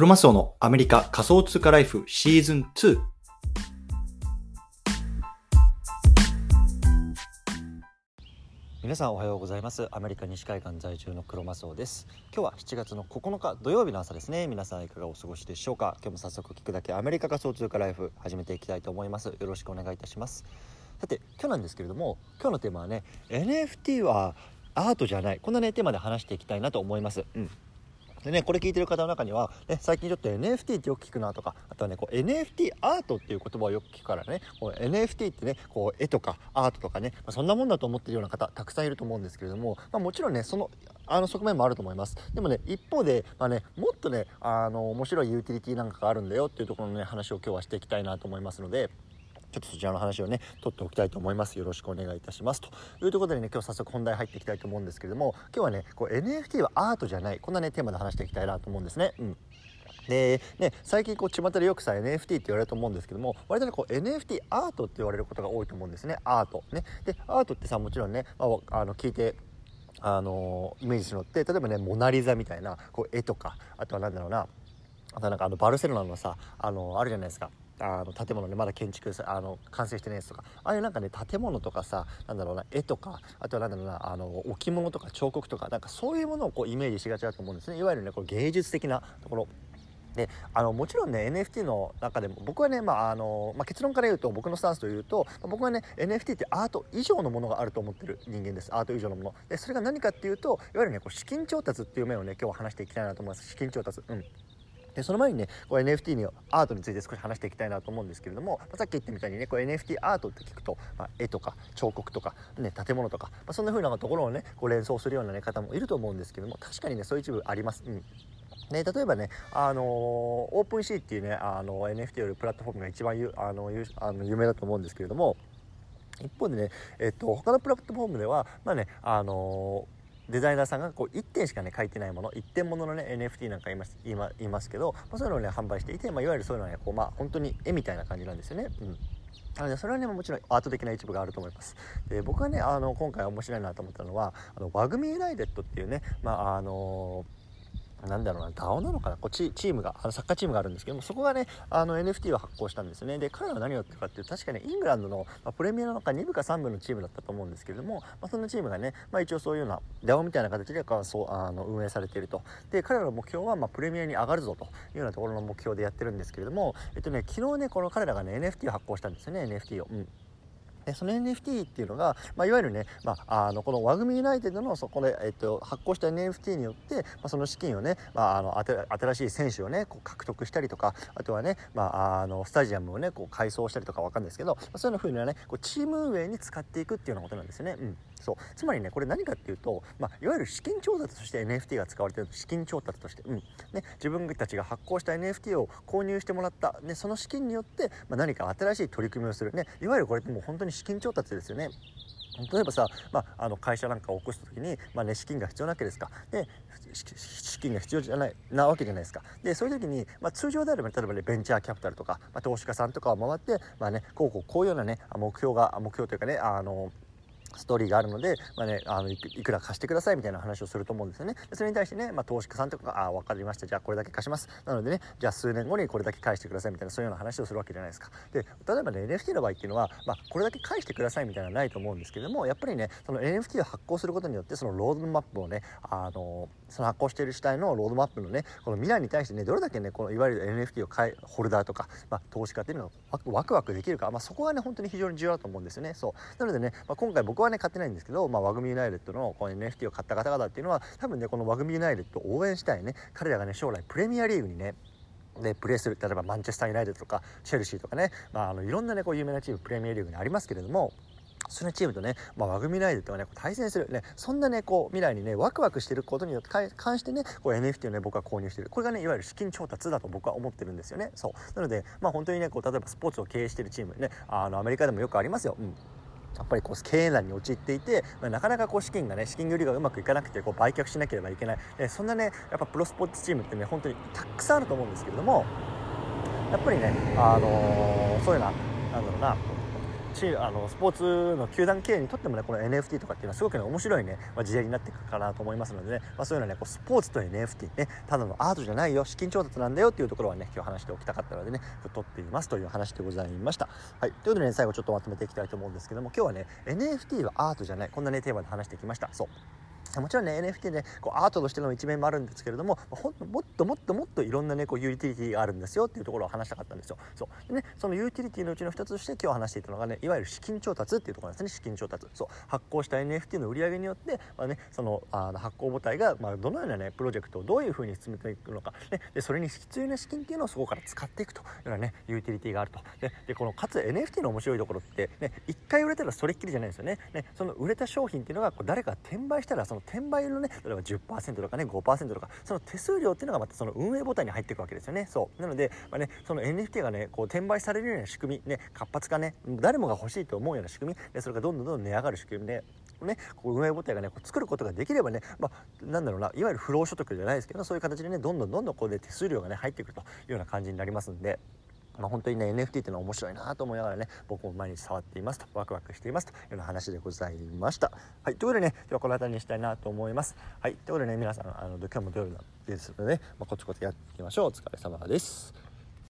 クロマスオのアメリカ仮想通貨ライフシーズン2。皆さんおはようございます。アメリカ西海岸在住のクロマスオです。今日は7月の9日土曜日の朝ですね。皆さんいかがお過ごしでしょうか？今日も早速聞くだけ。アメリカ仮想通貨ライフ始めていきたいと思います。よろしくお願いいたします。さて今日なんですけれども今日のテーマはね NFT はアートじゃない。こんなねテーマで話していきたいなと思います。うん。でね、これ聞いてる方の中には、ね、最近ちょっと NFT ってよく聞くなとか、あとはね、こう NFT アートっていう言葉をよく聞くからね、こう NFT ってね、こう絵とかアートとかね、まあ、そんなもんだと思ってるような方、たくさんいると思うんですけれども、まあ、もちろんね、その、あの側面もあると思います。でもね、一方で、まあね、もっとね、あの、面白いユーティリティなんかがあるんだよっていうところのね、話を今日はしていきたいなと思いますので、ちょっとそちらの話をね、取っておきたいと思います。よろしくお願いいたします。というところでね、今日早速本題入っていきたいと思うんですけれども、今日はね、こう NFT はアートじゃない、こんなね、テーマで話していきたいなと思うんですね。うん。でね、最近こう巷でよくさ NFT って言われると思うんですけども割とねこう NFT アートって言われることが多いと思うんですねアートねでアートってさもちろんね、まあ、あの聞いてあのイメージするのって例えばねモナ・リザみたいなこう絵とかあとは何だろうなあとなんかあのバルセロナのさあのあるじゃないですかあの建物ねまだ建築あの完成してないやつとか。ああいうなんかね建物とかさなんだろうな絵とかあとはなんだろうなあの置物とか彫刻とかなんかそういうものをこうイメージしがちだと思うんですね。いわゆるねこう芸術的なところ。であのもちろんね NFT の中でも僕はね、まああのまあ、結論から言うと僕のスタンスというと僕はね NFT ってアート以上のものがあると思ってる人間です。アート以上のもの。でそれが何かっていうといわゆるねこう資金調達っていう面をね今日は話していきたいなと思います。資金調達。うん。でその前にねこう NFT にアートについて少し話していきたいなと思うんですけれども、まあ、さっき言ったみたいにねこう NFT アートって聞くと、まあ、絵とか彫刻とか、ね、建物とか、まあ、そんな風なところをねこう連想するような、ね、方もいると思うんですけども確かにねそういう一部あります。うんね、例えばね、あのー、 OpenSea っていうね、あの NFT よりプラットフォームが一番ゆあのあの有名だと思うんですけれども一方でね、えっと、他のプラットフォームでは、まあね、あのーデザイナーさんがこう1点しかね書いてないもの1点もののね NFT なんか言います言いますけど、まあ、そういうのをね販売していて、まあ、いわゆるそういうのはねこうまあ本当に絵みたいな感じなんですよね。うんなのでそれはねもちろんアート的な一部があると思いますで僕がねあの今回面白いなと思ったのはあの WAGMI United っていうねまああのーなんだろうな DAO なのかな？こっちチームがあのサッカーチームがあるんですけどもそこがねあの NFT を発行したんですね。で彼らは何をやってるかっていうと確かにイングランドの、まあ、プレミアの中2部か3部のチームだったと思うんですけれども、まあ、そのチームがね、まあ、一応そういうような DAO みたいな形でそうあの運営されていると。で彼らの目標は、まあ、プレミアに上がるぞというようなところの目標でやってるんですけれどもえっとね昨日ねこの彼らがね NFT を発行したんですよね NFT を。うん。その NFT っていうのが、まあ、いわゆるね、まあ、あのこのワグミユナイテッドのそこで、えっと、発行した NFT によって、まあ、その資金をね、まあ、あの新しい選手をねこう獲得したりとかあとはね、まあ、あのスタジアムをねこう改装したりとかわかるんですけど、まあ、そういうふうなねこうチーム運営に使っていくっていうようなことなんですよね。うんそう。つまりねこれ何かっていうと、まあ、いわゆる資金調達として NFT が使われてる資金調達として、うん。ね、自分たちが発行した NFT を購入してもらった、ね、その資金によって、まあ、何か新しい取り組みをする、ね、いわゆるこれってもう本当に資金調達ですよね。例えばさ、まあ、あの会社なんかを起こした時に、まあね、資金が必要なわけですか。で資金が必要じゃないなわけじゃないですか。でそういう時に、まあ、通常であれば例えばねベンチャーキャピタルとか、まあ、投資家さんとかを回って、まあね、こうこうこういうようなね目標が目標というかねあのストーリーがあるので、まあね、あのいくら貸してくださいみたいな話をすると思うんですよね。それに対してね、まあ、投資家さんとかが、あ、分かりました。じゃあこれだけ貸します。なのでね、じゃあ数年後にこれだけ返してくださいみたいな、そういうような話をするわけじゃないですか。で、例えばね、NFT の場合っていうのは、まあ、これだけ返してくださいみたいなのはないと思うんですけども、やっぱりね、その NFT を発行することによって、そのロードマップをね、あの、その発行している主体のロードマップのね、この未来に対してね、どれだけね、このいわゆる NFT を買い、ホルダーとか、まあ、投資家っていうのがワクワクできるか、まあ、そこがね、本当に非常に重要だと思うんですよね。そう。なのでね、まあ、今回僕はね、買ってないんですけど、まあ、 WAGMI United のこの NFT を買った方々っていうのは多分ねこの WAGMI United を応援したいね彼らがね将来プレミアリーグにねでプレーする例えばマンチェスター・ユナイテッドとかチェルシーとかね、まあ、あのいろんなねこう有名なチームプレミアリーグにありますけれどもそのチームとね、まあ、 WAGMI United がね、対戦する、ね、そんなね、こう、未来にね、ワクワクしてることによって関してね、こう NFT をね、僕は購入してる。これがね、いわゆる資金調達だと僕は思ってるんですよね。そう。なので、まあ本当にね、こう、例えばスポーツを経営してるチームね、あの、アメリカでもよくありますよ。うん。やっぱりこう経営難に陥っていて、まあ、なかなかこう資金がね資金繰りがうまくいかなくてこう売却しなければいけない、えそんなねやっぱプロスポーツチームってね本当にたくさんあると思うんですけれどもやっぱりね、あのー、そういうのはなんだろうなチあのスポーツの球団経営にとってもねこの NFT とかっていうのはすごくね面白いね、まあ、時代になっていくかなと思いますのでね、まあ、そういうのはねこうスポーツと NFT ねただのアートじゃないよ資金調達なんだよっていうところはね今日話しておきたかったのでね撮っていますという話でございました。はい。ということでね最後ちょっとまとめていきたいと思うんですけども今日はね NFT はアートじゃない。こんなねテーマで話してきました。そう。もちろんね NFT ねこうアートとしての一面もあるんですけれどもほんもっともっともっといろんなねこうユーティリティがあるんですよっていうところを話したかったんですよ。そう。でねそのユーティリティのうちの一つとして今日話していたのがねいわゆる資金調達っていうところなんですね資金調達。そう。発行した NFT の売り上げによって、まあね、そのあの発行母体が、まあ、どのようなねプロジェクトをどういうふうに進めていくのか、ね、でそれに必要な資金っていうのをそこから使っていくというようなねユーティリティがあると。ででこのかつ NFT の面白いところってね一回売れたらそれっきりじゃないんですよね。ねその売れた商品っていうのがこう誰か転売したらその転売のね例えば10%とかね5%とかその手数料っていうのがまたその運営ボタンに入っていくわけですよねそうなので、まあね、その NFT がねこう転売されるような仕組みね活発化ね誰もが欲しいと思うような仕組みでそれがどんどんどんどん値上がる仕組みでね、こう運営母体がねこう作ることができればね、まあ、なんだろうないわゆる不労所得じゃないですけどそういう形でねどんどんどんどんこうで手数料がね入っていくというような感じになりますんで。まあ、本当にね NFT っていうのは面白いなと思いながらね僕も毎日触っていますとワクワクしていますというような話でございました。はいということでね今日はこの辺りにしたいなと思います。はいということでね皆さんあの今日も土曜日ですので、ね、まあ、コツコツやっていきましょう。お疲れ様です。